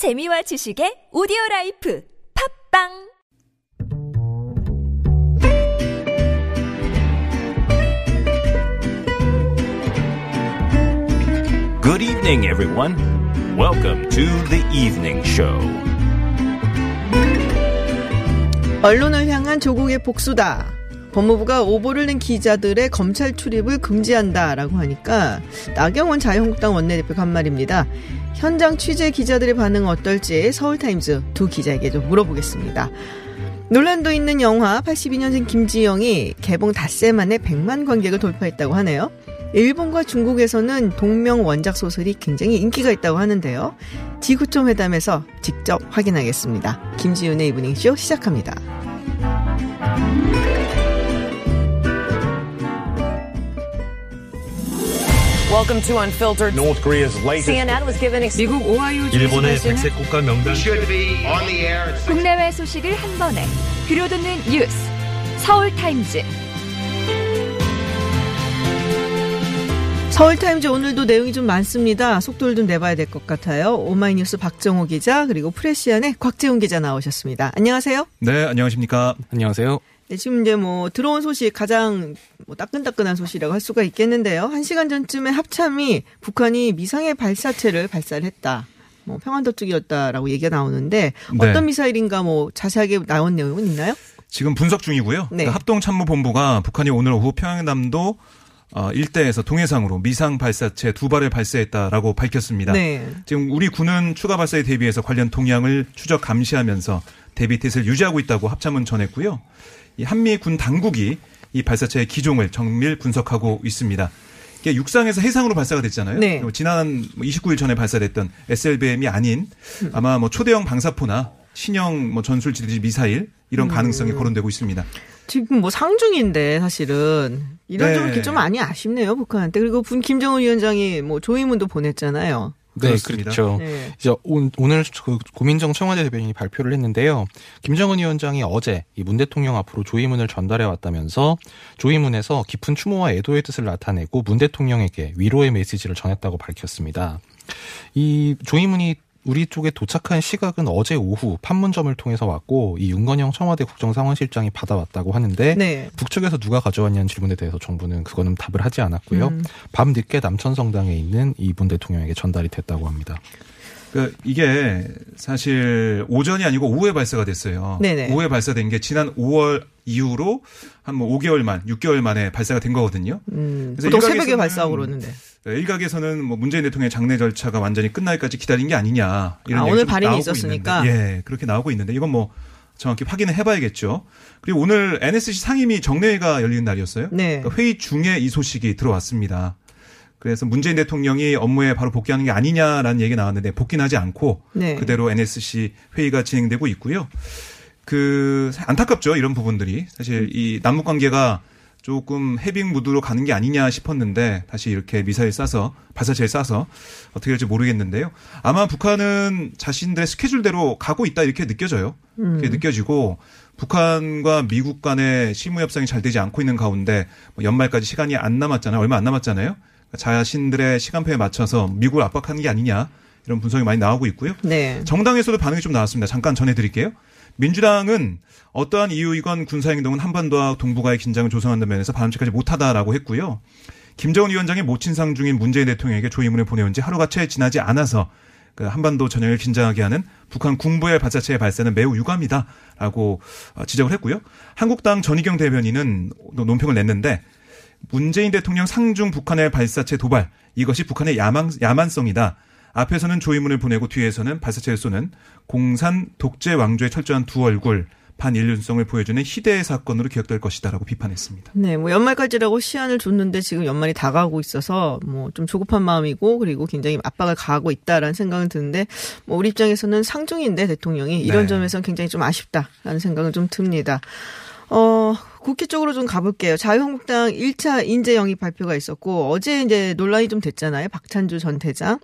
재미와 지식의 오디오 life 팟빵 Good evening, everyone. Welcome to the evening show. 언론을 향한 조국의 복수다. 법무부가 오보를 낸 기자들의 검찰 출입을 금지한다라고 하니까 나경원 자유한국당 원내대표가 한 말입니다. 현장 취재 기자들의 반응은 어떨지 서울타임즈 두 기자에게 좀 물어보겠습니다. 논란도 있는 영화 82년생 김지영이 개봉 닷새 만에 100만 관객을 돌파했다고 하네요. 일본과 중국에서는 동명 원작 소설이 굉장히 인기가 있다고 하는데요. 지구촌 회담에서 직접 확인하겠습니다. 김지윤의 이브닝쇼 시작합니다. Welcome to Unfiltered. North Korea's latest CNN was given ex- 미국 오하이오 일본의 백색 국가 명단 should be on the air. 국내외 소식을 한 번에 들려듣는 뉴스 서울 타임즈 서울타임즈 오늘도 내용이 좀 많습니다. 속도를 좀 내봐야 될 것 같아요. 오마이뉴스 박정호 기자 그리고 프레시안의 곽재훈 기자 나오셨습니다. 안녕하세요. 네, 안녕하십니까. 안녕하세요. 네, 지금 이제 뭐 들어온 소식 가장 뭐 따끈따끈한 소식이라고 할 수가 있겠는데요. 한 시간 전쯤에 합참이 북한이 미상의 발사체를 발사를 했다. 뭐 평안도쪽이었다라고 얘기가 나오는데 어떤 네. 미사일인가 뭐 자세하게 나온 내용은 있나요? 지금 분석 중이고요. 네. 그 합동참모본부가 북한이 오늘 오후 평양남도 어, 일대에서 동해상으로 미상 발사체 두 발을 발사했다라고 밝혔습니다. 네. 지금 우리 군은 추가 발사에 대비해서 관련 동향을 추적 감시하면서 대비 태세를 유지하고 있다고 합참은 전했고요. 이 한미 군 당국이 이 발사체의 기종을 정밀 분석하고 있습니다. 이게 육상에서 해상으로 발사가 됐잖아요. 네. 그리고 지난 29일 전에 발사됐던 SLBM이 아닌 아마 뭐 초대형 방사포나 신형 뭐 전술 지도지 미사일 이런 음. 가능성이 거론되고 있습니다. 지금 뭐 상중인데 사실은 이런 네. 좀 이렇게 좀 많이 아쉽네요 북한한테 그리고 분 김정은 위원장이 뭐 조의문도 보냈잖아요. 네, 그렇습니다. 그렇죠. 네. 이제 오- 오늘 그 고민정 청와대 대변인이 발표를 했는데요. 김정은 위원장이 어제 이 문 대통령 앞으로 조의문을 전달해 왔다면서 조의문에서 깊은 추모와 애도의 뜻을 나타내고 문 대통령에게 위로의 메시지를 전했다고 밝혔습니다. 이 조의문이 우리 쪽에 도착한 시각은 어제 오후 판문점을 통해서 왔고 이 윤건영 청와대 국정상황실장이 받아왔다고 하는데 네. 북측에서 누가 가져왔냐는 질문에 대해서 정부는 그거는 답을 하지 않았고요. 음. 밤 늦게 남천성당에 있는 이문 대통령에게 전달이 됐다고 합니다. 그 이게 사실 오전이 아니고 오후에 발사가 됐어요. 네네. 오후에 발사된 게 지난 5월 이후로 한 뭐 5개월 만, 6개월 만에 발사가 된 거거든요. 음, 그래서 보통 새벽에 발사하고 그러는데. 네, 일각에서는 뭐 문재인 대통령의 장례 절차가 완전히 끝날까지 기다린 게 아니냐 이런 아, 얘기 오늘 좀 발인이 있었으니까? 있는데, 예, 그렇게 나오고 있는데 이건 뭐 정확히 확인을 해봐야겠죠. 그리고 오늘 NSC 상임위 정례회가 열리는 날이었어요. 네. 그러니까 회의 중에 이 소식이 들어왔습니다. 그래서 문재인 대통령이 업무에 바로 복귀하는 게 아니냐라는 얘기가 나왔는데 복귀는 하지 않고 네. 그대로 NSC 회의가 진행되고 있고요. 그 안타깝죠 이런 부분들이 사실 이 남북 관계가 조금 해빙 무드로 가는 게 아니냐 싶었는데 다시 이렇게 미사일 쏴서 발사체를 쏴서 어떻게 될지 모르겠는데요. 아마 북한은 자신들의 스케줄대로 가고 있다 이렇게 느껴져요. 이렇게 느껴지고 북한과 미국 간의 실무 협상이 잘 되지 않고 있는 가운데 뭐 연말까지 시간이 안 남았잖아요. 얼마 안 남았잖아요. 자신들의 시간표에 맞춰서 미국을 압박하는 게 아니냐 이런 분석이 많이 나오고 있고요. 네. 정당에서도 반응이 좀 나왔습니다. 잠깐 전해드릴게요. 민주당은 어떠한 이유이건 군사행동은 한반도와 동북아의 긴장을 조성한다는 면에서 바람직하지 못하다라고 했고요. 김정은 위원장이 모친상 중인 문재인 대통령에게 조의문을 보내온 지 하루가 채 지나지 않아서 그 한반도 전역을 긴장하게 하는 북한 군부의 발사체의 발사는 매우 유감이다라고 어, 지적을 했고요. 한국당 전희경 대변인은 논평을 냈는데 문재인 대통령 상중 북한의 발사체 도발 이것이 북한의 야망, 야만성이다. 앞에서는 조의문을 보내고 뒤에서는 발사체를 쏘는 공산 독재 왕조의 철저한 두 얼굴 반인륜성을 보여주는 희대의 사건으로 기억될 것이다라고 비판했습니다. 네, 뭐 연말까지라고 시한을 줬는데 지금 연말이 다가오고 있어서 뭐 좀 조급한 마음이고 그리고 굉장히 압박을 가하고 있다라는 생각은 드는데 뭐 우리 입장에서는 상중인데 대통령이 이런 네. 점에서는 굉장히 좀 아쉽다라는 생각은 좀 듭니다. 어, 국회 쪽으로 좀 가볼게요. 자유한국당 1차 인재 영입 발표가 있었고 어제 이제 논란이 좀 됐잖아요. 박찬주 전 대장.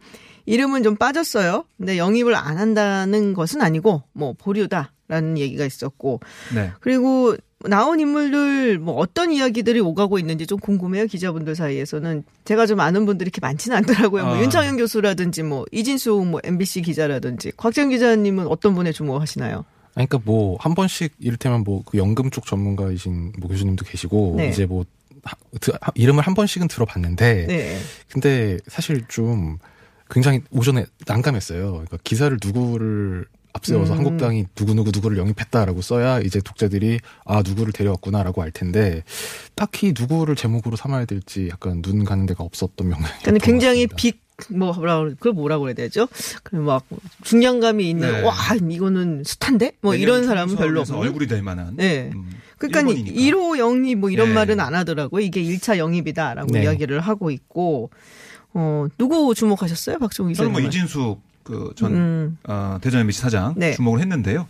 이름은 좀 빠졌어요. 근데 영입을 안 한다는 것은 아니고 뭐 보류다라는 얘기가 있었고 네. 그리고 나온 인물들 뭐 어떤 이야기들이 오가고 있는지 좀 궁금해요 기자분들 사이에서는 제가 좀 아는 분들이 이렇게 많지는 않더라고요. 뭐 아. 윤창현 교수라든지 뭐 이진수 뭐 MBC 기자라든지 곽정 기자님은 어떤 분에 주목하시나요? 아니, 그러니까 뭐 한 번씩 이를테면 뭐 그 연금 쪽 전문가이신 뭐 교수님도 계시고 네. 이제 뭐 이름을 한 번씩은 들어봤는데 네. 근데 사실 좀 굉장히 오전에 난감했어요. 그러니까 기사를 누구를 앞세워서 음. 한국당이 누구누구 누구를 영입했다라고 써야 이제 독자들이 아 누구를 데려왔구나라고 알 텐데 딱히 누구를 제목으로 삼아야 될지 약간 눈 가는 데가 없었던 명령이. 근데 굉장히 빅, 뭐, 뭐라, 그래- 그걸 뭐라고 그래야 되죠? 그 막, 중량감이 있는, 네. 와, 이거는 스탄데? 뭐 이런 사람은 별로 없는. 얼굴이 될 만한. 네. 음, 그러니까 일본이니까. 1호 영입 뭐 이런 네. 말은 안 하더라고요. 이게 1차 영입이다라고 네. 이야기를 하고 있고, 어, 누구 주목하셨어요? 박종희 저는 기자님. 뭐 이진수 그전 음. 어, 대전 MBC 사장 네. 주목을 했는데요.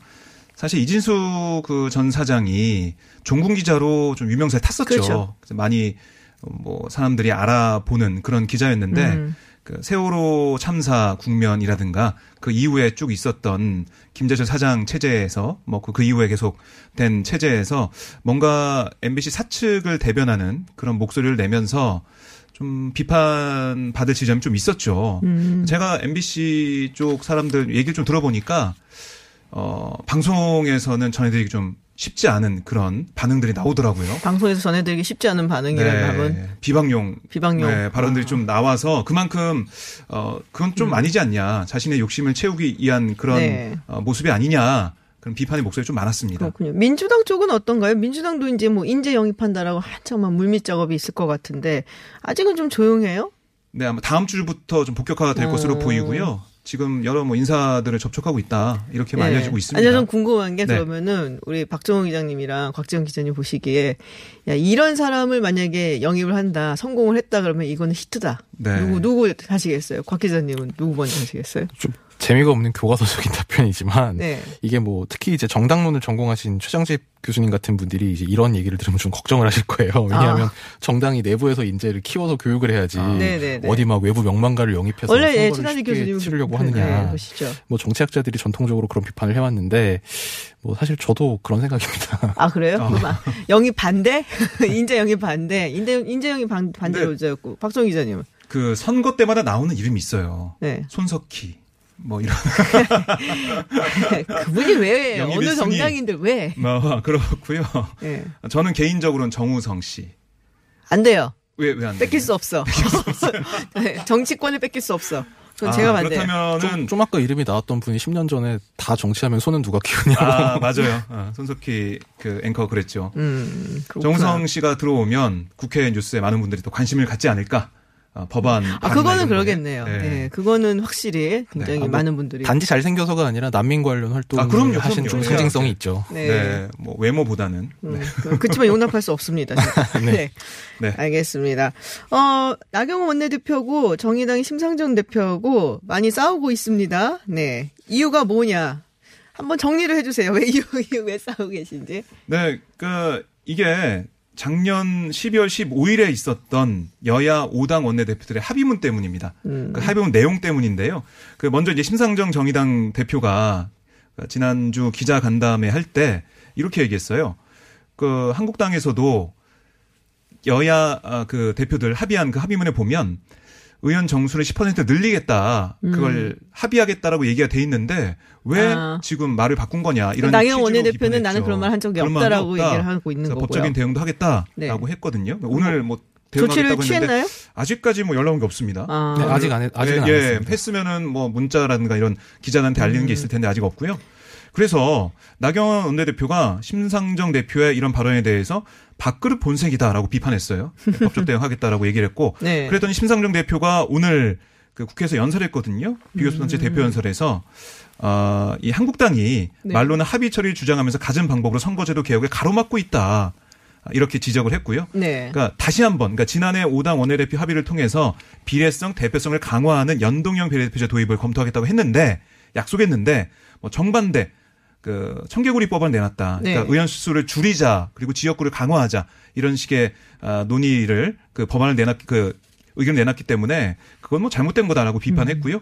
사실 이진수 그 전 사장이 종군 기자로 좀 유명세에 탔었죠. 그렇죠. 그래서 많이 뭐 사람들이 알아보는 그런 기자였는데 음. 그 세월호 참사 국면이라든가 그 이후에 쭉 있었던 김재철 사장 체제에서 뭐그 이후에 계속 된 체제에서 뭔가 MBC 사측을 대변하는 그런 목소리를 내면서 좀 비판 받을 지점이 좀 있었죠. 음. 제가 MBC 쪽 사람들 얘기를 좀 들어보니까 어 방송에서는 전해드리기 좀 쉽지 않은 그런 반응들이 나오더라고요. 방송에서 전해드리기 쉽지 않은 반응이라는 함은 비방용 비방용. 네, 발언들이 아. 좀 나와서 그만큼 어 그건 좀 아니지 않냐 자신의 욕심을 채우기 위한 그런 네. 어, 모습이 아니냐 그런 비판의 목소리 좀 많았습니다. 그렇군요. 민주당 쪽은 어떤가요? 민주당도 이제 뭐 인재 영입한다라고 한참만 물밑 작업이 있을 것 같은데 아직은 좀 조용해요? 네 아마 다음 주부터 좀 본격화가 될 어. 것으로 보이고요. 지금 여러 뭐 인사들을 접촉하고 있다 이렇게 네. 알려지고 있습니다. 아니, 전 궁금한 게 네. 그러면은 우리 박정호 기자님이랑 곽지영 기자님 보시기에 야, 이런 사람을 만약에 영입을 한다, 성공을 했다 그러면 이거는 히트다. 네. 누구, 누구 하시겠어요? 곽 기자님은 누구 먼저 하시겠어요? 좀 재미가 없는 교과서적인 답변이지만 네. 이게 뭐 특히 이제 정당론을 전공하신 최장집 교수님 같은 분들이 이제 이런 얘기를 들으면 좀 걱정을 하실 거예요. 왜냐하면 아. 정당이 내부에서 인재를 키워서 교육을 해야지 네네네. 어디 막 외부 명망가를 영입해서 원래 예, 쉽게 교수님 치르려고 그- 하느냐. 네. 뭐 정치학자들이 전통적으로 그런 비판을 해왔는데 뭐 사실 저도 그런 생각입니다. 아 그래요? 어. 아, 영입 반대? 인재 영입 반대? 인재 인재 영입 반, 반대로 네. 였고 박정희 기자님은 그 선거 때마다 나오는 이름이 있어요. 네. 손석희 뭐 이런 그분이 왜 어느. 정당인들 왜? 뭐 그렇고요. 예. 저는 개인적으로는 정우성 씨. 안 돼요. 왜 왜안 뺏길 수 없어. 네, 정치권을 뺏길 수 없어. 그건 아, 제가 반대요. 그렇다면은 좀, 좀 아까 이름이 나왔던 분이 10년 전에 다 정치하면 손은 누가 키우냐고. 아 맞아요. 어, 손석희 그 앵커 그랬죠. 음, 그렇구나. 정우성 씨가 들어오면 국회 뉴스에 많은 분들이 또 관심을 갖지 않을까. 어, 법안 아, 그거는. 그러겠네요. 네. 네. 그거는 확실히 굉장히 아, 뭐 많은 분들이. 단지 잘생겨서가 아니라 난민 관련 활동을 아, 그럼요, 하신 그럼요. 좀 네. 상징성이 있죠. 네. 네. 뭐 외모보다는 음, 그- 그렇지만 용납할 수 없습니다. 진짜. 네. 네. 알겠습니다. 어, 나경원 원내대표고 정의당의 심상정 대표고 많이 싸우고 있습니다. 네. 이유가 뭐냐? 한번 정리를 해주세요. 왜 이유, 이유 왜 싸우고 계신지. 네, 그 이게 작년 12월 15일에 있었던 여야 5당 원내대표들의 합의문 때문입니다. 음. 그 합의문 내용 때문인데요. 그 먼저 이제 심상정 정의당 대표가 지난주 기자 간담회 할 때 이렇게 얘기했어요. 그 한국당에서도 여야 아, 그 대표들 합의한 그 합의문에 보면 의원 정수를 10% 늘리겠다. 그걸 합의하겠다라고 얘기가 돼 있는데 왜 음. 아. 지금 말을 바꾼 거냐 이런 나경원 취지로 원내대표는. 나는 그런 말 한 적이 없다라고 없다. 얘기를 하고 있는 거고요. 법적인 대응도 하겠다라고 네. 했거든요. 오늘 뭐 조치를 취했나요? 아직까지 뭐 연락 온 게 없습니다. 아. 네, 아직 안 했, 아직은 안 예, 예, 했습니다. 했으면은 뭐 문자라든가 이런 기자한테 알리는 음. 게 있을 텐데 아직 없고요. 그래서 나경원 원내대표가 심상정 대표의 이런 발언에 대해서 밥그릇 본색이다라고 비판했어요. 법적 대응하겠다라고 얘기를 했고 네. 그랬더니 심상정 대표가 오늘 그 국회에서 연설했거든요. 비교섭 단체 대표 연설에서 어, 이 한국당이 네. 말로는 합의 처리를 주장하면서 갖은 방법으로 선거제도 개혁을 가로막고 있다. 이렇게 지적을 했고요. 네. 그러니까 다시 한번 그러니까 지난해 5당 원내대표 합의를 통해서 비례성 대표성을 강화하는 연동형 비례대표제 도입을 검토하겠다고 했는데 약속했는데 뭐 정반대 그 청개구리법을 내놨다. 네. 그러니까 의원 수를 줄이자 그리고 지역구를 강화하자 이런 식의 아, 논의를 그 법안을 내놨 그 의견을 내놨기 때문에 그건 뭐 잘못된 거다라고 비판했고요.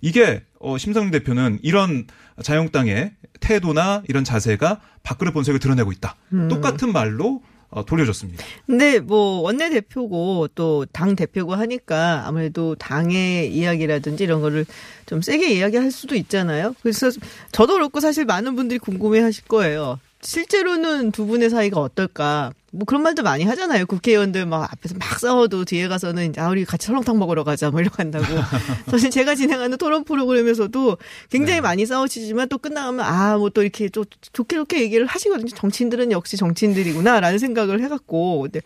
이게 어 심상정 대표는 이런 자유한국당의 태도나 이런 자세가 밥그릇 본색을 드러내고 있다. 음. 똑같은 말로 어, 돌려줬습니다. 근데 뭐 원내 대표고 또 당 대표고 하니까 아무래도 당의 이야기라든지 이런 거를 좀 세게 이야기할 수도 있잖아요. 그래서 저도 그렇고 사실 많은 분들이 궁금해 하실 거예요. 실제로는 두 분의 사이가 어떨까? 뭐 그런 말도 많이 하잖아요. 국회의원들 막 앞에서 막 싸워도 뒤에 가서는 이제 아 우리 같이 설렁탕 먹으러 가자 뭐 이러고 한다고. 사실 제가 진행하는 토론 프로그램에서도 굉장히 많이 싸우시지만 또 끝나가면 아 뭐 또 이렇게 좀 좋게 좋게 얘기를 하시거든요. 정치인들은 역시 정치인들이구나라는 생각을 해갖고. 근데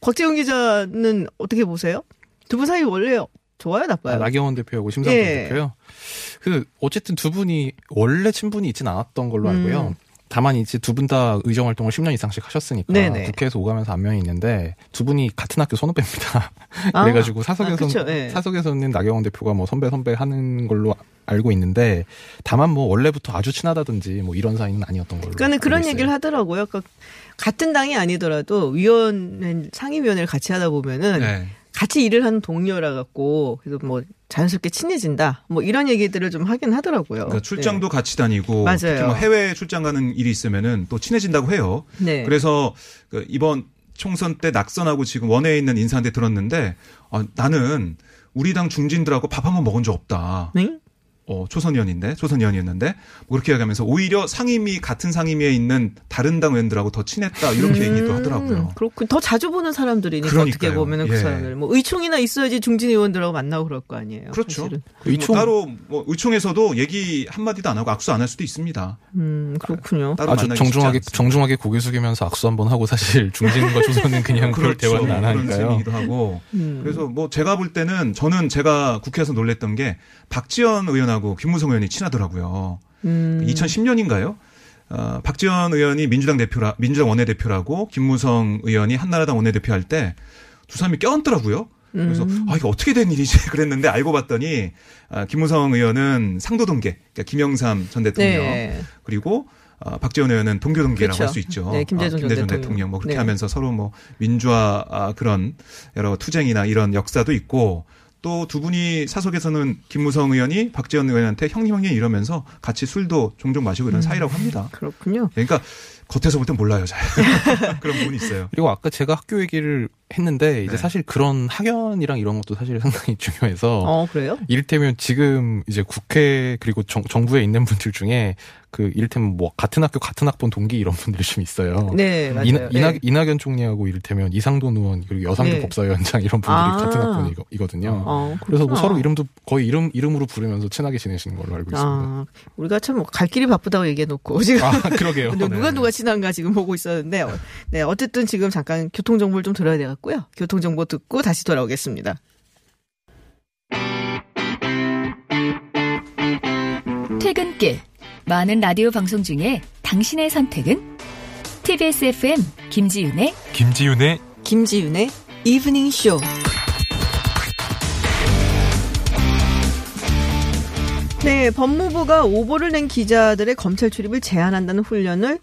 곽재용 기자는 어떻게 보세요? 두 분 사이 원래 좋아요, 나빠요? 아, 나경원 대표하고 심상정 예. 대표요. 그 어쨌든 두 분이 원래 친분이 있진 않았던 걸로 알고요. 음. 다만 이제 두 분 다 의정 활동을 10년 이상씩 하셨으니까 네네. 국회에서 오가면서 안면이 있는데 두 분이 같은 학교 선후배입니다. 아. 그래가지고 아, 사석에서 그쵸, 예. 사석에서는 나경원 대표가 뭐 선배 선배 하는 걸로 알고 있는데 다만 뭐 원래부터 아주 친하다든지 뭐 이런 사이는 아니었던 걸로. 그러니까 그런 있어요. 얘기를 하더라고요. 그러니까 같은 당이 아니더라도 위원 상임위원회를 같이 하다 보면은 네. 같이 일을 하는 동료라 갖고 그래서 뭐 자연스럽게 친해진다. 뭐 이런 얘기들을 좀 하긴 하더라고요. 그러니까 출장도 같이 다니고 네. 맞아요. 특히 뭐 해외 출장 가는 일이 있으면은 또 친해진다고 해요. 네. 그래서 그 이번 총선 때 낙선하고 지금 원내에 있는 인사한테 들었는데 어, 나는 우리 당 중진들하고 밥 한 번 먹은 적 없다. 네? 어, 초선 의원인데, 초선 의원이었는데, 뭐 그렇게 이야기하면서 오히려 상임위, 같은 상임위에 있는 다른 당 의원들하고 더 친했다, 이렇게 얘기도 하더라고요. 음, 그렇고 더 자주 보는 사람들이니까 어떻게 그러니까요. 보면은 그 예. 사람들 뭐 의총이나 있어야지 중진 의원들하고 만나고 그럴 거 아니에요. 그렇죠. 사실은. 그리고 의총- 뭐 따로 뭐 의총에서도 얘기 한 마디도 안 하고 악수 안 할 수도 있습니다. 음 그렇군요. 따로 아주 정중하게. 정중하게 고개 숙이면서 악수 한번 하고 사실 중진과 조선은 그냥 그럴 대화는 안 그런 하니까요. 셈이기도 하고. 음. 그래서 뭐 제가 볼 때는 저는 제가 국회에서 놀랬던 게 박지원 의원하고 김무성 의원이 친하더라고요. 음. 2010년인가요? 어, 박지원 의원이 민주당 대표라 민주당 원내대표라고 김무성 의원이 한나라당 원내대표 할 때 두 사람이 껴안더라고요. 그래서 음. 아 이거 어떻게 된 일이지 그랬는데 알고 봤더니 아, 김무성 의원은 상도동계 그러니까 김영삼 전 대통령 네. 그리고 어, 박지원 의원은 동교동계라고 그렇죠. 할수 있죠. 네, 김대중 아, 전 김대중 대통령. 대통령. 뭐 그렇게 네. 하면서 서로 뭐 민주화 아, 그런 여러 투쟁이나 이런 역사도 있고 또 두 분이 사석에서는 김무성 의원이 박지원 의원한테 형님 형님 이러면서 같이 술도 종종 마시고 음. 이런 사이라고 합니다. 그렇군요. 그러니까 겉에서 볼 땐 몰라요, 잘. 그런 부분이 있어요. 그리고 아까 제가 학교 얘기를 했는데 이제 네. 사실 그런 학연이랑 이런 것도 사실 상당히 중요해서 어 그래요? 이를테면 지금 이제 국회 그리고 정, 정부에 있는 분들 중에 그 이를테면 뭐 같은 학교 같은 학번 동기 이런 분들이 좀 있어요. 네 맞아요. 이낙, 이낙, 네. 이낙연 총리하고 이를테면 이상돈 의원 그리고 여상규 네. 법사위원장 이런 분들이 아. 같은 학번이거든요. 어, 그래서 뭐. 서로 이름도 거의 이름 이름으로 부르면서 친하게 지내시는 걸로 알고 있습니다. 아, 우리가 참 갈 길이 바쁘다고 얘기해놓고 지금 아, 그러게요. 근데 누가 네. 누가 친한가 지금 보고 있었는데 어, 네 어쨌든 지금 잠깐 교통 정보를 좀 들어야 되 겠고요. 교통 정보 듣고 다시 돌아오겠습니다. 퇴근길 많은 라디오 방송 중에 당신의 선택은 TBS FM 김지윤의 김지윤의 김지윤의 이브닝 쇼. 네, 법무부가 오보를 낸 기자들의 검찰 출입을 제한한다는 훈련을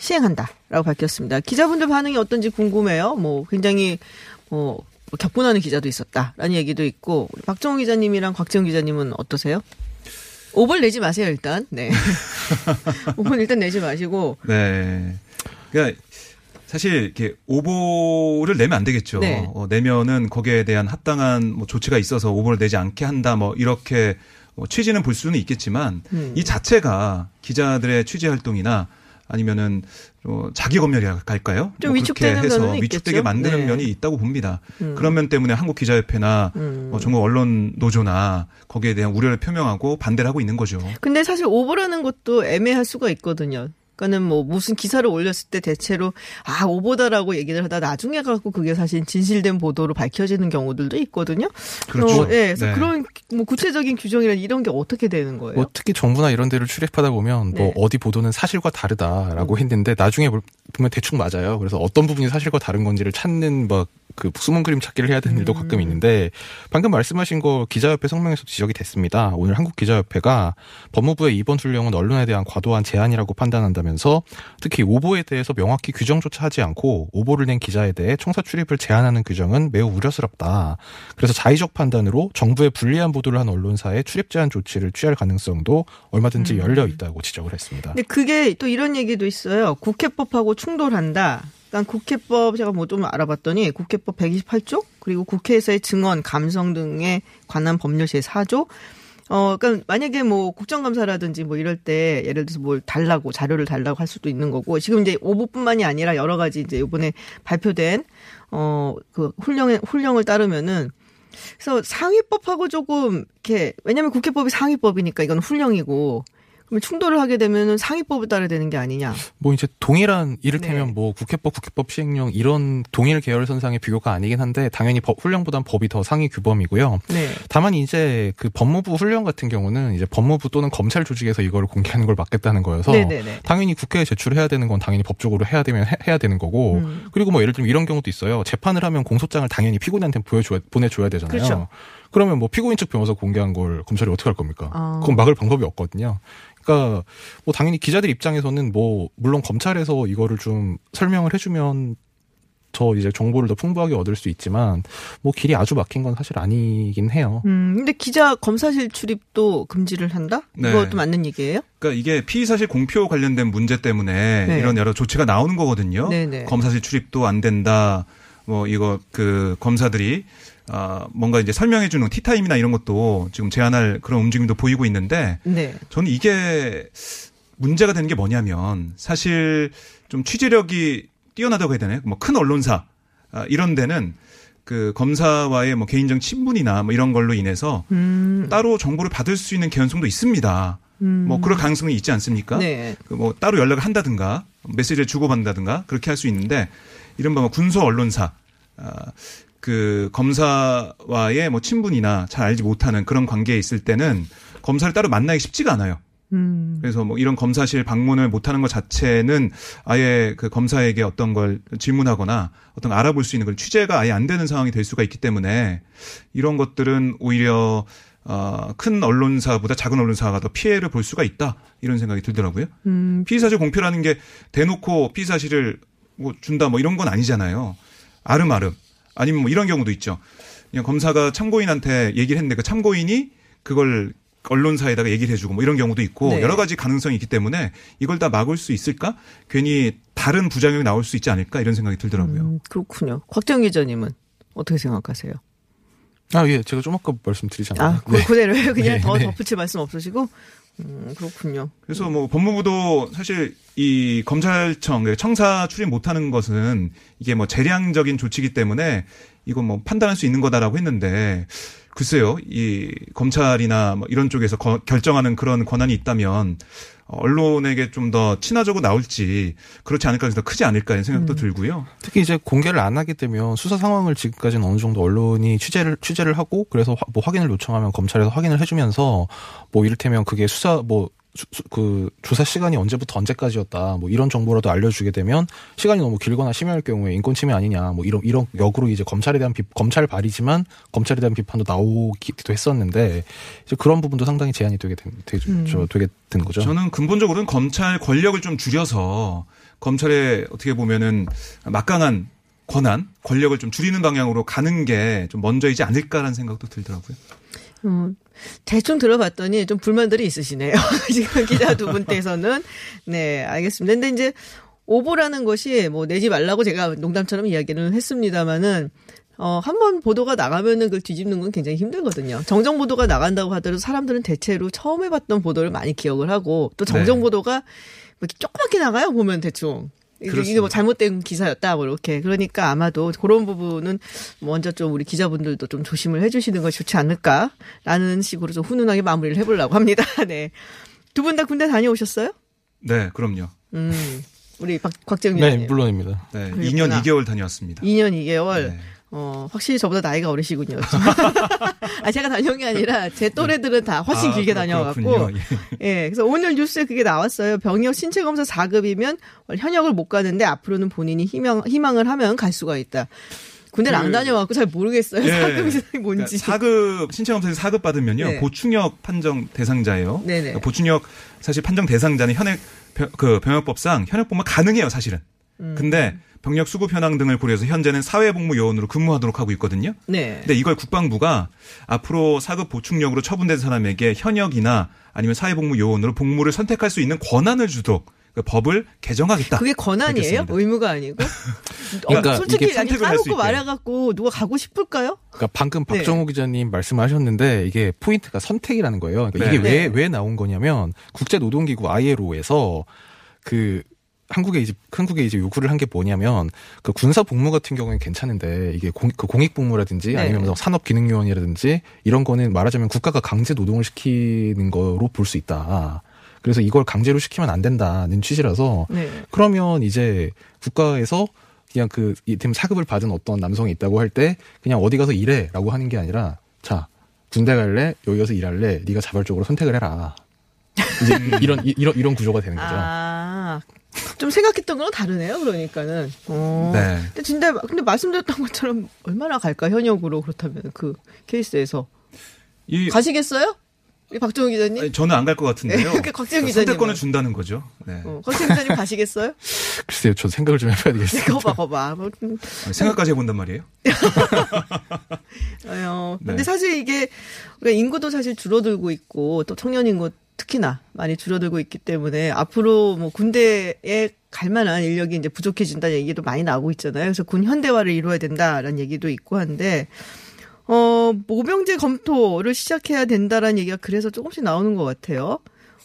시행한다라고 밝혔습니다. 기자분들 반응이 어떤지 궁금해요. 뭐 굉장히 뭐 격분하는 기자도 있었다라는 얘기도 있고 박정우 기자님이랑 곽재훈 기자님은 어떠세요? 오보를 내지 마세요 일단. 네. 오보는 일단 내지 마시고. 네. 그러니까 사실 이렇게 오보를 내면 안 되겠죠. 네. 어, 내면은 거기에 대한 합당한 뭐 조치가 있어서 오보를 내지 않게 한다 뭐 이렇게 뭐 취지는 볼 수는 있겠지만 음. 이 자체가 기자들의 취재 활동이나 아니면은 어, 자기 검열이랄까요? 좀뭐 위축되는 그렇게 해서 위축되게. 만드는 네. 면이 있다고 봅니다. 음. 그런 면 때문에 한국 기자협회나 음. 뭐 전국 언론 노조나 거기에 대한 우려를 표명하고 반대를 하고 있는 거죠. 근데 사실 오보라는 것도 애매할 수가 있거든요. 그러니까는 뭐 무슨 기사를 올렸을 때 대체로 아 오보다라고 얘기를 하다 나중에 갖고 그게 사실 진실된 보도로 밝혀지는 경우들도 있거든요. 그렇죠. 어, 예, 그래서 네. 그런 뭐 구체적인 규정이나 이런 게 어떻게 되는 거예요? 뭐 특히 정부나 이런 데를 출입하다 보면 네. 뭐 어디 보도는 사실과 다르다라고 했는데 나중에 볼- 보면 대충 맞아요. 그래서 어떤 부분이 사실과 다른 건지를 찾는 막 그 숨은 그림 찾기를 해야 되는 일도 가끔 있는데 방금 말씀하신 거 기자협회 성명에서 지적이 됐습니다. 오늘 한국기자협회가 법무부의 이번 훈령은 언론에 대한 과도한 제한이라고 판단한다면 서 특히 오보에 대해서 명확히 규정조차 하지 않고 오보를 낸 기자에 대해 청사 출입을 제한하는 규정은 매우 우려스럽다. 그래서 자의적 판단으로 정부의 불리한 보도를 한 언론사에 출입 제한 조치를 취할 가능성도 얼마든지 열려 있다고 지적을 했습니다. 근데 그게 또 이런 얘기도 있어요. 국회법하고 충돌한다. 그러니까 국회법 제가 뭐 좀 알아봤더니 국회법 128조 그리고 국회에서의 증언, 감성 등에 관한 법률 제4조 어, 그러니까 만약에 뭐 국정감사라든지 뭐 이럴 때 예를 들어서 뭘 달라고 자료를 달라고 할 수도 있는 거고 지금 이제 오보뿐만이 아니라 여러 가지 이제 이번에 발표된 어 그 훈령에 훈령을 따르면은 그래서 상위법하고 조금 이렇게 왜냐하면 국회법이 상위법이니까 이건 훈령이고 그러면 충돌을 하게 되면은 상위법을 따라야 되는 게 아니냐. 뭐 이제 동일한 이를테면 네. 뭐 국회법, 국회법 시행령 이런 동일 계열 선상의 비교가 아니긴 한데 당연히 법 훈령보단 법이 더 상위 규범이고요. 네. 다만 이제 그 법무부 훈령 같은 경우는 이제 법무부 또는 검찰 조직에서 이거를 공개하는 걸 막겠다는 거여서 네네네. 당연히 국회에 제출해야 되는 건 당연히 법적으로 해야 되면 해, 해야 되는 거고 음. 그리고 뭐 예를 들면 이런 경우도 있어요. 재판을 하면 공소장을 당연히 피고인한테 보여줘야 보내줘야 되잖아요. 그렇죠. 그러면 뭐 피고인 측 변호사 공개한 걸 검찰이 어떻게 할 겁니까? 아. 그건 막을 방법이 없거든요. 그러니까 뭐 당연히 기자들 입장에서는 뭐 물론 검찰에서 이거를 좀 설명을 해주면 더 이제 정보를 더 풍부하게 얻을 수 있지만 뭐 길이 아주 막힌 건 사실 아니긴 해요. 음, 근데 기자 검사실 출입도 금지를 한다? 네. 이것도 맞는 얘기예요? 그러니까 이게 피의 사실 공표 관련된 문제 때문에 네. 이런 여러 조치가 나오는 거거든요. 네네. 검사실 출입도 안 된다. 뭐 이거 그 검사들이 아 뭔가 이제 설명해 주는 티타임이나 이런 것도 지금 제한할 그런 움직임도 보이고 있는데 네. 저는 이게 문제가 되는 게 뭐냐면 사실 좀 취재력이 뛰어나다고 해야 되나요? 뭐 큰 언론사 아, 이런 데는 그 검사와의 뭐 개인적 친분이나 뭐 이런 걸로 인해서 음, 따로 정보를 받을 수 있는 개연성도 있습니다. 뭐 그럴 가능성이 있지 않습니까? 네. 그뭐 따로 연락을 한다든가 메시지를 주고받는다든가 그렇게 할 수 있는데 이른바 뭐 군소 언론사 아, 그 검사와의 뭐 친분이나 잘 알지 못하는 그런 관계에 있을 때는 검사를 따로 만나기 쉽지가 않아요. 음, 그래서 뭐 이런 검사실 방문을 못하는 것 자체는 아예 그 검사에게 어떤 걸 질문하거나 어떤 걸 알아볼 수 있는 걸 취재가 아예 안 되는 상황이 될 수가 있기 때문에 이런 것들은 오히려 어, 큰 언론사보다 작은 언론사가 더 피해를 볼 수가 있다 이런 생각이 들더라고요. 음, 피의사실 공표라는 게 대놓고 피의사실을 뭐 준다 뭐 이런 건 아니잖아요. 아름아름 아니면 뭐 이런 경우도 있죠. 그냥 검사가 참고인한테 얘기를 했는데 그 참고인이 그걸 언론사에다가 얘기를 해주고 뭐 이런 경우도 있고 네. 여러 가지 가능성이 있기 때문에 이걸 다 막을 수 있을까? 괜히 다른 부작용이 나올 수 있지 않을까 이런 생각이 들더라고요. 음, 그렇군요. 곽정 기자님은 어떻게 생각하세요? 아, 예. 제가 좀 아까 말씀드리잖아요. 아, 그, 그대로요. 그냥 네, 더 네. 덧붙일 말씀 없으시고? 음, 그렇군요. 그래서 뭐 법무부도 사실 이 검찰청 청사 출입 못하는 것은 이게 뭐 재량적인 조치이기 때문에 이거 뭐 판단할 수 있는 거다라고 했는데 글쎄요 이 검찰이나 뭐 이런 쪽에서 거- 결정하는 그런 권한이 있다면 언론에게 좀 더 친화적으로 나올지 그렇지 않을까 해서 더 크지 않을까 이런 생각도 들고요. 특히 이제 공개를 안 하게 되면 수사 상황을 지금까지는 어느 정도 언론이 취재를 취재를 하고 그래서 화- 뭐 확인을 요청하면 검찰에서 확인을 해주면서 뭐 이를테면 그게 수사 뭐 그 조사 시간이 언제부터 언제까지였다 뭐 이런 정보라도 알려주게 되면 시간이 너무 길거나 심할 경우에 인권 침해 아니냐 뭐 이런 이런 역으로 이제 검찰에 대한 비, 검찰 발이지만 검찰에 대한 비판도 나오기도 했었는데 이제 그런 부분도 상당히 제한이 되게 된, 되게, 음. 저, 되게 된 거죠. 저는 근본적으로는 검찰 권력을 좀 줄여서 검찰의 어떻게 보면은 막강한 권한, 권력을 좀 줄이는 방향으로 가는 게 좀 먼저이지 않을까라는 생각도 들더라고요. 음, 대충 들어봤더니 좀 불만들이 있으시네요. 지금 기자 두 분께서는. 네, 알겠습니다. 근데 이제 오보라는 것이 뭐 내지 말라고 제가 농담처럼 이야기를 했습니다마는 어, 한 번 보도가 나가면은 그걸 뒤집는 건 굉장히 힘들거든요. 정정 보도가 나간다고 하더라도 사람들은 대체로 처음 해봤던 보도를 많이 기억을 하고 또 정정 네. 보도가 뭐 이렇게 조그맣게 나가요, 보면 대충. 이게, 뭐 그렇습니다. 잘못된 기사였다, 뭐 이렇게. 그러니까 아마도 그런 부분은 먼저 좀 우리 기자분들도 좀 조심을 해주시는 것이 좋지 않을까라는 식으로 좀 훈훈하게 마무리를 해보려고 합니다. 네. 두 분 다 군대 다녀오셨어요? 네, 그럼요. 음. 우리 박, 곽정 네. 물론입니다. 네, 그랬구나. 2년 2개월 다녀왔습니다. 2년 2개월. 네. 어, 확실히 저보다 나이가 어리시군요. 아, 제가 다녀온 게 아니라 제 또래들은 다 훨씬 아, 길게 다녀와갖고. 그렇군요. 예, 그래서 오늘 뉴스에 그게 나왔어요. 병역 신체검사 4급이면 현역을 못 가는데 앞으로는 본인이 희망, 희망을 하면 갈 수가 있다. 군대를 안 다녀와갖고 잘 모르겠어요. 예. 4급이 뭔지. 그러니까 4급 신체검사에서 4급 받으면요 네. 보충역 판정 대상자예요. 네네. 그러니까 보충역 사실 판정 대상자는 현역 병- 그 병역법상 현역 복무 가능해요 사실은. 음. 근데 병력 수급 현황 등을 고려해서 현재는 사회복무 요원으로 근무하도록 하고 있거든요. 네. 근데 이걸 국방부가 앞으로 4급 보충력으로 처분된 사람에게 현역이나 아니면 사회복무 요원으로 복무를 선택할 수 있는 권한을 주도록 그 법을 개정하겠다. 그게 권한이에요? 알겠습니다. 의무가 아니고? 그러니까 어, 솔직히 이게 아니 까놓고. 말해갖고 누가 가고 싶을까요? 그러니까 방금 네. 박정호 기자님 말씀하셨는데 이게 포인트가 선택이라는 거예요. 그러니까 네. 이게 왜, 네. 왜 나온 거냐면 국제노동기구 ILO에서 그 한국에 이제 한국에 이제 요구를 한 게 뭐냐면 그 군사 복무 같은 경우는 괜찮은데 이게 공, 그 공익 복무라든지 네. 아니면 뭐 산업 기능 요원이라든지 이런 거는 말하자면 국가가 강제 노동을 시키는 거로 볼 수 있다. 그래서 이걸 강제로 시키면 안 된다는 취지라서 네. 그러면 이제 국가에서 그냥 그 이템 사급을 받은 어떤 남성이 있다고 할 때 그냥 어디 가서 일해라고 하는 게 아니라 자 군대 갈래 여기 가서 일할래 네가 자발적으로 선택을 해라 이제 이런 이- 이런 이런 구조가 되는 거죠. 아, 좀 생각했던 거랑 다르네요. 그러니까는. 어. 네. 근데 진짜 근데 말씀드렸던 것처럼 얼마나 갈까 현역으로 그렇다면 그 케이스에서 이 가시겠어요? 박정우 기자님? 아니, 저는 안 갈 것 같은데요. 네, 그 곽재영 그러니까 선택권을. 준다는 거죠. 네. 어, 곽재영 기자님 가시겠어요? 글쎄요, 저 생각을 좀 해봐야 되겠어요. 거봐 거봐. 뭐, 음, 아니, 생각까지 해본단 말이에요. 어, 근데 네. 사실 이게 우리가 인구도 사실 줄어들고 있고 또 청년 인구 특히나 많이 줄어들고 있기 때문에 앞으로 뭐 군대에 갈 만한 인력이 이제 부족해진다는 얘기도 많이 나오고 있잖아요. 그래서 군 현대화를 이루어야 된다라는 얘기도 있고 한데 어, 모병제 검토를 시작해야 된다라는 얘기가 그래서 조금씩 나오는 것 같아요.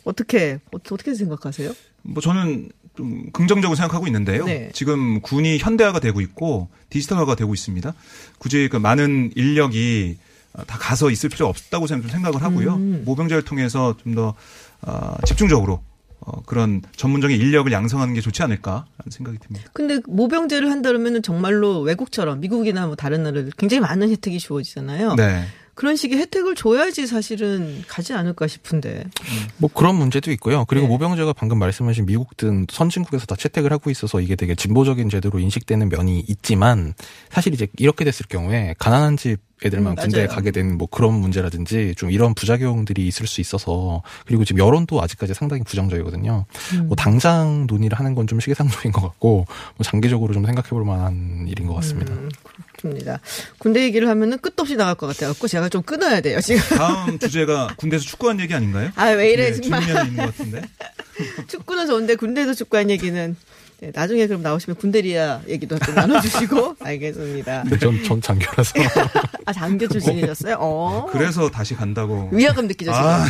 어떻게 어- 어떻게 생각하세요? 뭐 저는 좀 긍정적으로 생각하고 있는데요. 네. 지금 군이 현대화가 되고 있고 디지털화가 되고 있습니다. 굳이 그 많은 인력이 다 가서 있을 필요 없다고 저는 좀 생각을 하고요. 음. 모병제를 통해서 좀더 어, 집중적으로 어, 그런 전문적인 인력을 양성하는 게 좋지 않을까라는 생각이 듭니다. 근데 모병제를 한다면은 정말로 외국처럼 미국이나 뭐 다른 나라들 굉장히 많은 혜택이 주어지잖아요. 네. 그런 식의 혜택을 줘야지 사실은 가지 않을까 싶은데. 뭐 그런 문제도 있고요. 그리고 네. 모병제가 방금 말씀하신 미국 등 선진국에서 다 채택을 하고 있어서 이게 되게 진보적인 제도로 인식되는 면이 있지만 사실 이제 이렇게 됐을 경우에 가난한 집 애들만 음, 군대에. 가게 된 뭐 그런 문제라든지 좀 이런 부작용들이 있을 수 있어서 그리고 지금 여론도 아직까지 상당히 부정적이거든요. 음. 뭐 당장 논의를 하는 건 좀 시기상조인 것 같고 뭐 장기적으로 좀 생각해 볼 만한 일인 것 같습니다. 음, 그렇습니다. 군대 얘기를 하면은 끝도 없이 나갈 것 같아갖고 제가 좀 끊어야 돼요, 지금. 다음 주제가 군대에서 축구한 얘기 아닌가요? 아, 왜 이래, 네, 정말. 있는 것 같은데. 축구는 좋은데 군대에서 축구한 얘기는. 네, 나중에 그럼 나오시면 군대리아 얘기도 좀 나눠주시고. 알겠습니다. 근데 전, 전 장교라서. 아, 장교 출신이셨어요? 어. 그래서 다시 간다고. 위화감 느끼죠, 지금. 아,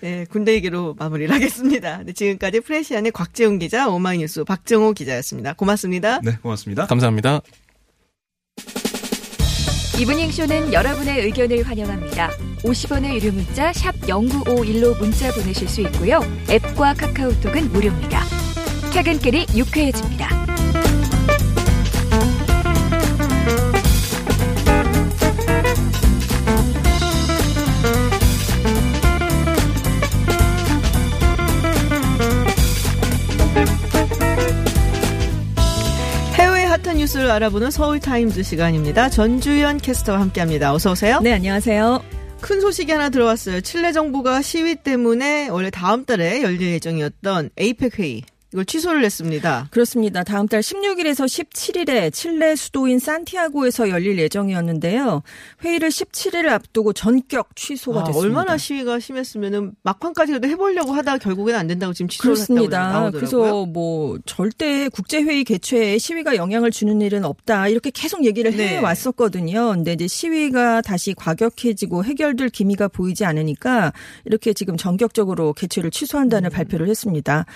네, 군대 얘기로 마무리를 하겠습니다. 네, 지금까지 프레시안의 곽재훈 기자, 오마이뉴스 박정호 기자였습니다. 고맙습니다. 네, 고맙습니다. 감사합니다. 이브닝 쇼는 여러분의 의견을 환영합니다. 50원의 유료 문자 샵 0951로 문자 보내실 수 있고요. 앱과 카카오톡은 무료입니다. 퇴근길이 유쾌해집니다. 뉴스를 알아보는 서울타임즈 시간입니다. 전주현 캐스터와 함께합니다. 어서 오세요. 네, 안녕하세요. 큰 소식이 하나 들어왔어요. 칠레 정부가 시위 때문에 원래 다음 달에 열릴 예정이었던 에이펙 회의 이걸 취소를 했습니다. 그렇습니다. 다음 달 16일에서 17일에 칠레 수도인 산티아고에서 열릴 예정이었는데요. 회의를 17일을 앞두고 전격 취소가 아, 됐습니다. 얼마나 시위가 심했으면은 막판까지 그래도 해보려고 하다가 결국에는 안 된다고 지금 취소를 했다고 그렇습니다. 나오더라고요. 그래서 뭐 절대 국제회의 개최에 시위가 영향을 주는 일은 없다 이렇게 계속 얘기를 네. 해왔었거든요. 근데 이제 시위가 다시 과격해지고 해결될 기미가 보이지 않으니까 이렇게 지금 전격적으로 개최를 취소한다는 음. 발표를 했습니다.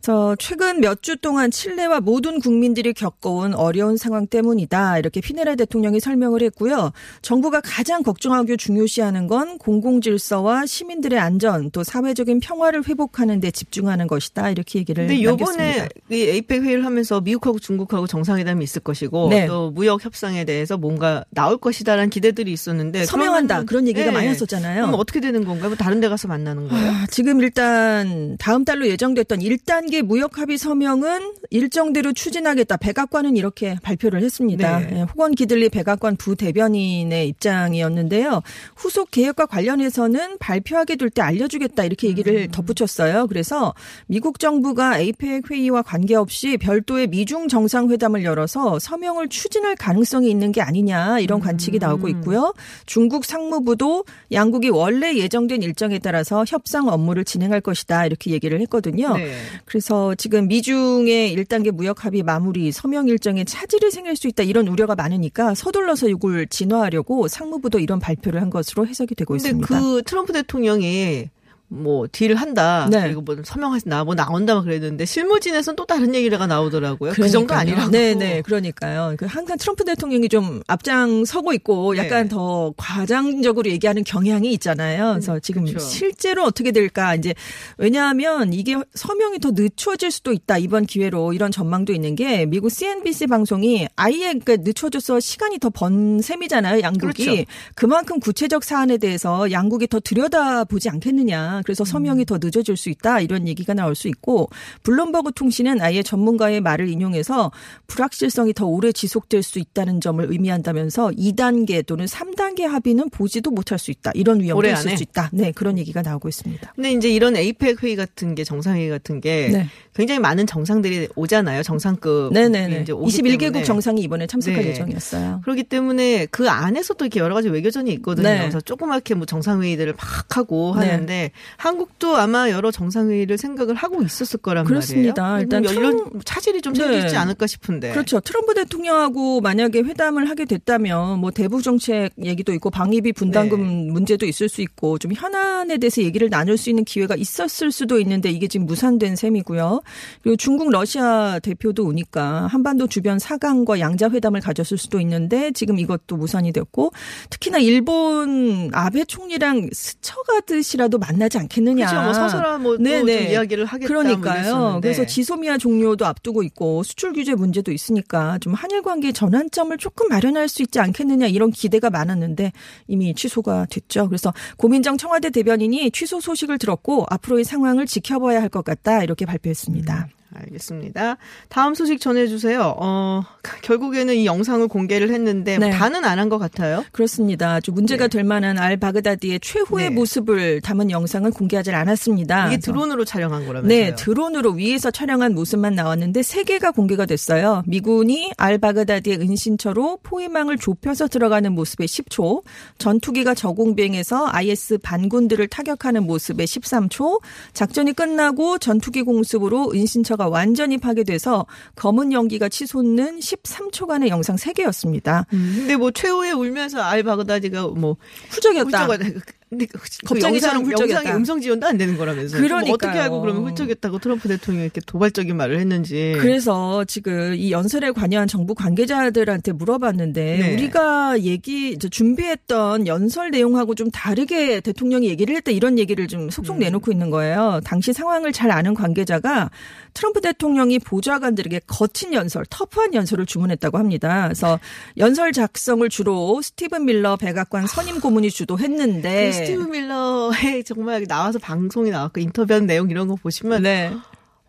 그래서 최근 몇 주 동안 칠레와 모든 국민들이 겪어온 어려운 상황 때문이다. 이렇게 피네라 대통령이 설명을 했고요. 정부가 가장 걱정하고 중요시하는 건 공공 질서와 시민들의 안전 또 사회적인 평화를 회복하는 데 집중하는 것이다. 이렇게 얘기를 근데 남겼습니다. 요번에 이 에이펙 회의를 하면서 미국하고 중국하고 정상회담이 있을 것이고 네. 또 무역 협상에 대해서 뭔가 나올 것이다라는 기대들이 있었는데 서명한다. 그런 얘기가 네. 많이 했었잖아요. 그럼 어떻게 되는 건가요? 뭐 다른 데 가서 만나는 거예요? 아, 지금 일단 다음 달로 예정됐던 1단 계 무역 합의 서명은 일정대로 추진하겠다. 백악관은 이렇게 발표를 했습니다. 네. 예, 호건 기들리 백악관 부대변인의 입장이었는데요. 후속 계획과 관련해서는 발표하게 될 때 알려주겠다 이렇게 얘기를 덧붙였어요. 그래서 미국 정부가 에이펙 회의와 관계없이 별도의 미중 정상회담을 열어서 서명을 추진할 가능성이 있는 게 아니냐 이런 관측이 나오고 있고요. 중국 상무부도 양국이 원래 예정된 일정에 따라서 협상 업무를 진행할 것이다 이렇게 얘기를 했거든요. 네. 그래서 지금 미중의 1단계 무역 합의 마무리 서명 일정에 차질이 생길 수 있다 이런 우려가 많으니까 서둘러서 이걸 진화하려고 상무부도 이런 발표를 한 것으로 해석이 되고 근데 있습니다. 그 트럼프 대통령이 뭐 딜을 한다. 네. 그리고 뭐 서명하나 뭐 나온다 막 그랬는데 실무진에서는 또 다른 얘기가 나오더라고요. 그 정도 그러니까요. 아니라고. 네네. 그러니까요. 그 항상 트럼프 대통령이 좀 앞장 서고 있고 약간 네. 더 과장적으로 얘기하는 경향이 있잖아요. 그래서 지금 그렇죠. 실제로 어떻게 될까 이제 왜냐하면 이게 서명이 더 늦춰질 수도 있다 이번 기회로 이런 전망도 있는 게 미국 CNBC 방송이 아예 그러니까 늦춰져서 시간이 더 번 셈이잖아요. 양국이 그렇죠. 그만큼 구체적 사안에 대해서 양국이 더 들여다보지 않겠느냐. 그래서 서명이 더 늦어질 수 있다 이런 얘기가 나올 수 있고 블룸버그 통신은 아예 전문가의 말을 인용해서 불확실성이 더 오래 지속될 수 있다는 점을 의미한다면서 2단계 또는 3단계 합의는 보지도 못할 수 있다 이런 위험도 있을? 수 있다. 네 그런 얘기가 나오고 있습니다. 근데 이제 이런 에이펙 회의 같은 게 정상회의 같은 게 네. 굉장히 많은 정상들이 오잖아요. 정상급. 네네네. 이제 오기 21개국 때문에. 정상이 이번에 참석할 네. 예정이었어요. 그렇기 때문에 그 안에서도 이렇게 여러 가지 외교전이 있거든요. 네. 그래서 조그맣게 뭐 정상회의들을 막 하고 네. 하는데 한국도 아마 여러 정상회의를 생각을 하고 있었을 거란 그렇습니다. 말이에요. 일단 연륜 트럼- 차질이 좀 네. 생기지 않을까 싶은데. 그렇죠. 트럼프 대통령하고 만약에 회담을 하게 됐다면 뭐 대북 정책 얘기도 있고 방위비 분담금 네. 문제도 있을 수 있고 좀 현안에 대해서 얘기를 나눌 수 있는 기회가 있었을 수도 있는데 이게 지금 무산된 셈이고요. 그리고 중국 러시아 대표도 오니까 한반도 주변 사강과 양자 회담을 가졌을 수도 있는데 지금 이것도 무산이 됐고 특히나 일본 아베 총리랑 스쳐가듯이라도 만나지 않겠느냐. 그렇죠. 뭐 서서라 뭐좀 네네. 이야기를 하겠다. 그러니까요. 뭐 이랬었는데. 그래서 지소미아 종료도 앞두고 있고 수출 규제 문제도 있으니까 좀 한일 관계 전환점을 조금 마련할 수 있지 않겠느냐 이런 기대가 많았는데 이미 취소가 됐죠. 그래서 고민정 청와대 대변인이 취소 소식을 들었고 앞으로의 상황을 지켜봐야 할 것 같다 이렇게 발표했습니다. 알겠습니다. 다음 소식 전해주세요. 어, 결국에는 이 영상을 공개를 했는데 네. 다는 안 한 것 같아요. 그렇습니다. 아주 문제가 될 만한 알 바그다디의 최후의 네. 모습을 담은 영상을 공개하지 않았습니다. 이게 드론으로 촬영한 거라면서요. 네, 드론으로 위에서 촬영한 모습만 나왔는데 세 개가 공개가 됐어요. 미군이 알 바그다디의 은신처로 포위망을 좁혀서 들어가는 모습의 10초, 전투기가 저공 비행해서 IS 반군들을 타격하는 모습의 13초, 작전이 끝나고 전투기 공습으로 은신처가 완전히 파괴돼서 검은 연기가 치솟는 13초간의 영상 3개였습니다. 음, 근데 뭐 최후에 울면서 알 바그다디가 뭐 훌쩍였다. 훌쩍 근데 그 겁쟁이처럼 영상. 영상에 음성 지원도 안 되는 거라면서요. 그러니까요. 뭐 어떻게 알고 그러면 훌쩍였다고 트럼프 대통령이 이렇게 도발적인 말을 했는지. 그래서 지금 이 연설에 관여한 정부 관계자들한테 물어봤는데 네. 우리가 얘기 준비했던 연설 내용하고 좀 다르게 대통령이 얘기를 했다 이런 얘기를 좀 속속 음. 내놓고 있는 거예요. 당시 상황을 잘 아는 관계자가 트럼프 대통령이 보좌관들에게 거친 연설, 터프한 연설을 주문했다고 합니다. 그래서 연설 작성을 주로 스티븐 밀러 백악관 선임 고문이 주도했는데 그 스티브 밀러의 정말 나와서 방송에 나왔고 인터뷰한 내용 이런 거 보시면 네.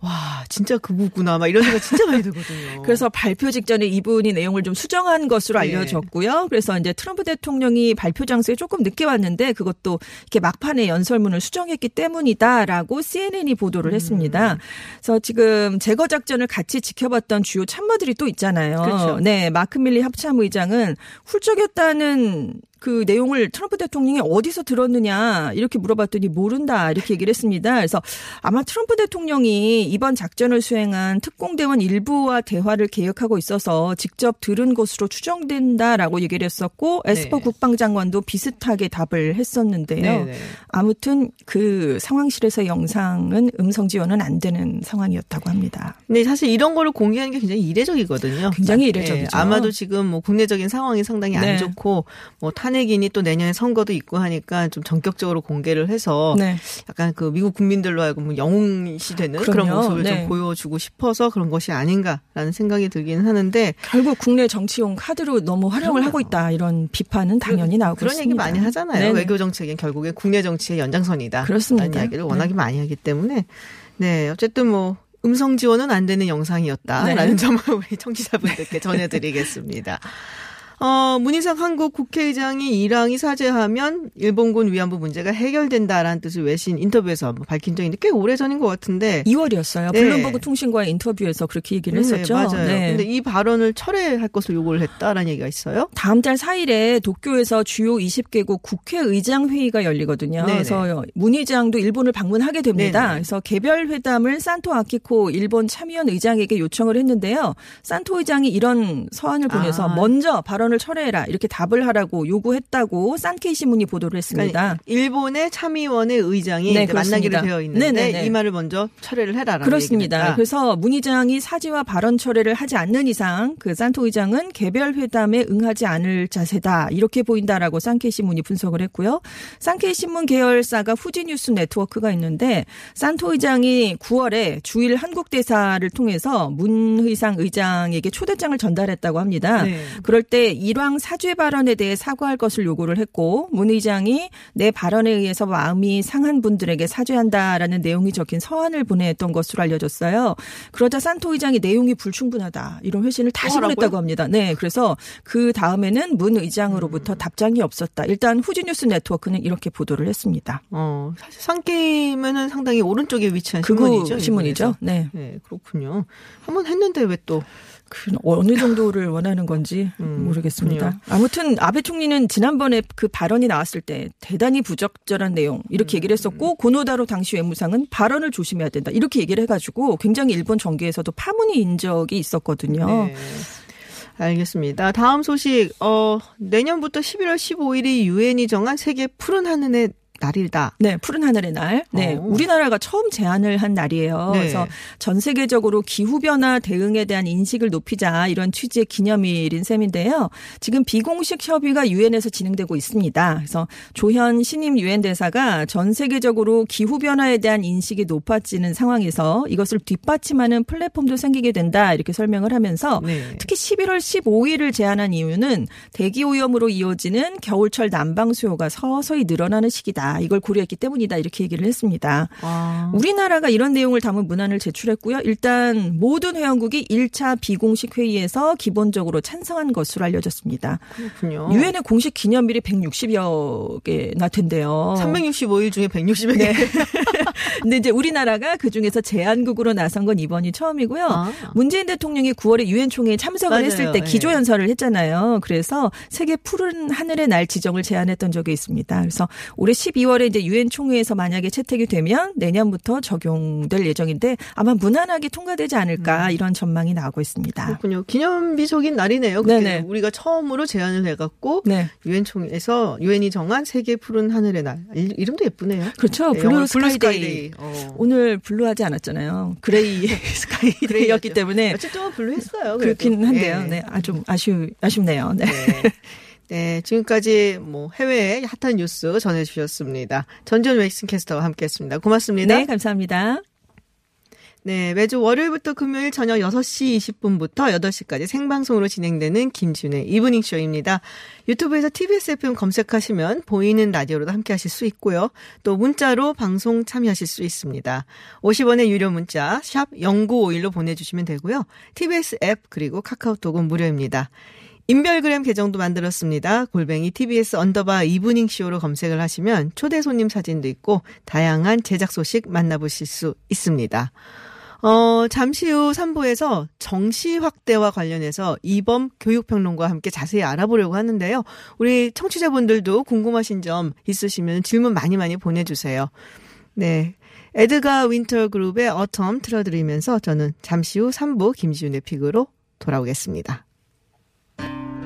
와 진짜 그거구나 막 이런 생각 진짜 많이 들거든요. 그래서 발표 직전에 이분이 내용을 좀 수정한 것으로 네. 알려졌고요. 그래서 이제 트럼프 대통령이 발표 장소에 조금 늦게 왔는데 그것도 이렇게 막판에 연설문을 수정했기 때문이다라고 CNN이 음. 보도를 했습니다. 그래서 지금 제거 작전을 같이 지켜봤던 주요 참모들이 또 있잖아요. 그렇죠. 네, 마크 밀리 합참 의장은 훌쩍였다는 그 내용을 트럼프 대통령이 어디서 들었느냐 이렇게 물어봤더니 모른다 이렇게 얘기를 했습니다. 그래서 아마 트럼프 대통령이 이번 작전을 수행한 특공대원 일부와 대화를 계획하고 있어서 직접 들은 것으로 추정된다라고 얘기를 했었고 에스퍼 네. 국방장관도 비슷하게 답을 했었는데요. 네, 네. 아무튼 그 상황실에서 영상은 음성 지원은 안 되는 상황이었다고 합니다. 근데 사실 이런 거를 공개하는 게 굉장히 이례적이거든요. 굉장히 예, 이례적이죠. 아마도 지금 뭐 국내적인 상황이 상당히 네. 안 좋고 뭐 탄핵이니 또 내년에 선거도 있고 하니까 좀 전격적으로 공개를 해서 네. 약간 그 미국 국민들로 하여금 뭐 영웅시 되는 그런 그럼요. 모습을 네. 좀 보여주고 싶어서 그런 것이 아닌가라는 생각이 들기는 하는데 결국 국내 정치용 카드로 너무 활용을 하고 있다 이런 비판은 당연히 나오고 그런 있습니다. 얘기 많이 하잖아요. 네네. 외교 정책은 결국에 국내 정치의 연장선이다. 그렇습니다. 라는 이야기를 네. 워낙에 많이 하기 때문에 네 어쨌든 뭐 음성 지원은 안 되는 영상이었다라는 네. 점을 우리 청취자분들께 전해드리겠습니다. 어, 문희상 한국 국회의장이 이랑이 사죄하면 일본군 위안부 문제가 해결된다라는 뜻을 외신 인터뷰에서 뭐 밝힌 적이 있는데 꽤 오래 전인 것 같은데 2월이었어요. 네. 블룸버그 통신과의 인터뷰에서 그렇게 얘기를 했었죠. 네, 맞아요. 네. 근데 이 발언을 철회할 것을 요구를 했다라는 얘기가 있어요. 다음 달 4일에 도쿄에서 주요 20개국 국회의장 회의가 열리거든요. 네네. 그래서 문 의장도 일본을 방문하게 됩니다. 네네. 그래서 개별 회담을 산토 아키코 일본 참의원 의장에게 요청을 했는데요. 산토 의장이 이런 서한을 보내서 아. 먼저 발언 을 철회해라 이렇게 답을 하라고 요구했다고 산케이 신문이 보도를 했습니다. 그러니까 일본의 참의원의 의장이 네, 만나기로. 되어 있는데 네네네. 이 말을 먼저 철회를 해라라고 그렇습니다. 얘기를 했다. 그래서 문 의장이 사지와 발언 철회를 하지 않는 이상 그 산토 의장은 개별 회담에 응하지 않을 자세다 이렇게 보인다라고 산케이 신문이 분석을 했고요. 산케이 신문 계열사가 후지 뉴스 네트워크가 있는데 산토 의장이 9월에 주일 한국 대사를 통해서 문 의상 의장에게 초대장을 전달했다고 합니다. 네. 그럴 때 일왕 사죄 발언에 대해 사과할 것을 요구를 했고 문 의장이 내 발언에 의해서 마음이 상한 분들에게 사죄한다라는 내용이 적힌 서한을 보냈던 것으로 알려졌어요. 그러자 산토 의장이 내용이 불충분하다 이런 회신을 다시 또 하라고요? 보냈다고 합니다. 네, 그래서 그 다음에는 문 의장으로부터 답장이 없었다. 일단 후지뉴스 네트워크는 이렇게 보도를 했습니다. 어, 사실 상게임에는 상당히 오른쪽에 위치한 신문이죠. 신문이죠. 네. 네, 그렇군요. 한번 했는데 왜 또? 그 어느 정도를 원하는 건지 음, 모르겠습니다. 그렇군요. 아무튼 아베 총리는 지난번에 그 발언이 나왔을 때 대단히 부적절한 내용 이렇게 얘기를 했었고 고노다로 당시 외무상은 발언을 조심해야 된다 이렇게 얘기를 해가지고 굉장히 일본 정계에서도 파문이 인 적이 있었거든요. 네. 알겠습니다. 다음 소식, 어, 내년부터 11월 15일이 유엔이 정한 세계 푸른 하늘의 날이다. 네, 푸른 하늘의 날. 네, 어. 우리나라가 처음 제안을 한 날이에요. 네. 그래서 전 세계적으로 기후 변화 대응에 대한 인식을 높이자 이런 취지의 기념일인 셈인데요. 지금 비공식 협의가 유엔에서 진행되고 있습니다. 그래서 조현 신임 유엔 대사가 전 세계적으로 기후 변화에 대한 인식이 높아지는 상황에서 이것을 뒷받침하는 플랫폼도 생기게 된다 이렇게 설명을 하면서 네. 특히 11월 15일을 제안한 이유는 대기 오염으로 이어지는 겨울철 난방 수요가 서서히 늘어나는 시기다. 이걸 고려했기 때문이다. 이렇게 얘기를 했습니다. 아, 우리나라가 이런 내용을 담은 문안을 제출했고요. 일단 모든 회원국이 1차 비공식 회의에서 기본적으로 찬성한 것으로 알려졌습니다. 그렇군요. 유엔의 공식 기념일이 160여 개나 된대요. 365일 중에 160일. 네. 근데 이제 우리나라가 그 중에서 제안국으로 나선 건 이번이 처음이고요. 아. 문재인 대통령이 9월에 유엔 총회에 참석을 맞아요. 했을 때 네. 기조 연설을 했잖아요. 그래서 세계 푸른 하늘의 날 지정을 제안했던 적이 있습니다. 그래서 올해 12 월에 이제 유엔 총회에서 만약에 채택이 되면 내년부터 적용될 예정인데 아마 무난하게 통과되지 음. 않을까 이런 전망이 나오고 있습니다. 그렇군요. 기념비적인 날이네요. 네네. 우리가 처음으로 제안을 해갖고 네. 유엔 총회에서 유엔이 정한 세계 푸른 하늘의 날 이- 이름도 예쁘네요. 그렇죠. 네, Blue 영어로 Sky Day. Sky Day. 어. 오늘 blue 하지 않았잖아요. Gray Sky Day였기 때문에 어쨌든 blue 했어요. 그래도. 그렇긴 한데요. 네. 네, 아주 아쉬 아쉽네요. 네. 네. 네, 지금까지 뭐 해외의 핫한 뉴스 전해주셨습니다. 전전 웨이슨 캐스터와 함께했습니다. 고맙습니다. 네, 감사합니다. 네, 매주 월요일부터 금요일 저녁 6시 20분부터 8시까지 생방송으로 진행되는 김지윤의 이브닝 쇼입니다. 유튜브에서 TBS FM 검색하시면 보이는 라디오로도 함께 하실 수 있고요. 또 문자로 방송 참여하실 수 있습니다. 50원의 유료 문자 샵 0951로 보내 주시면 되고요. TBS 앱 그리고 카카오톡은 무료입니다. 인별그램 계정도 만들었습니다. 골뱅이 TBS 언더바 이브닝 쇼로 검색을 하시면 초대 손님 사진도 있고 다양한 제작 소식 만나보실 수 있습니다. 어, 잠시 후 3부에서 정시 확대와 관련해서 이범 교육평론가와 함께 자세히 알아보려고 하는데요. 우리 청취자분들도 궁금하신 점 있으시면 질문 많이 많이 보내주세요. 네. 에드가 윈터 그룹의 Autumn 틀어드리면서 저는 잠시 후 3부 김지윤의 pick으로 돌아오겠습니다. thank you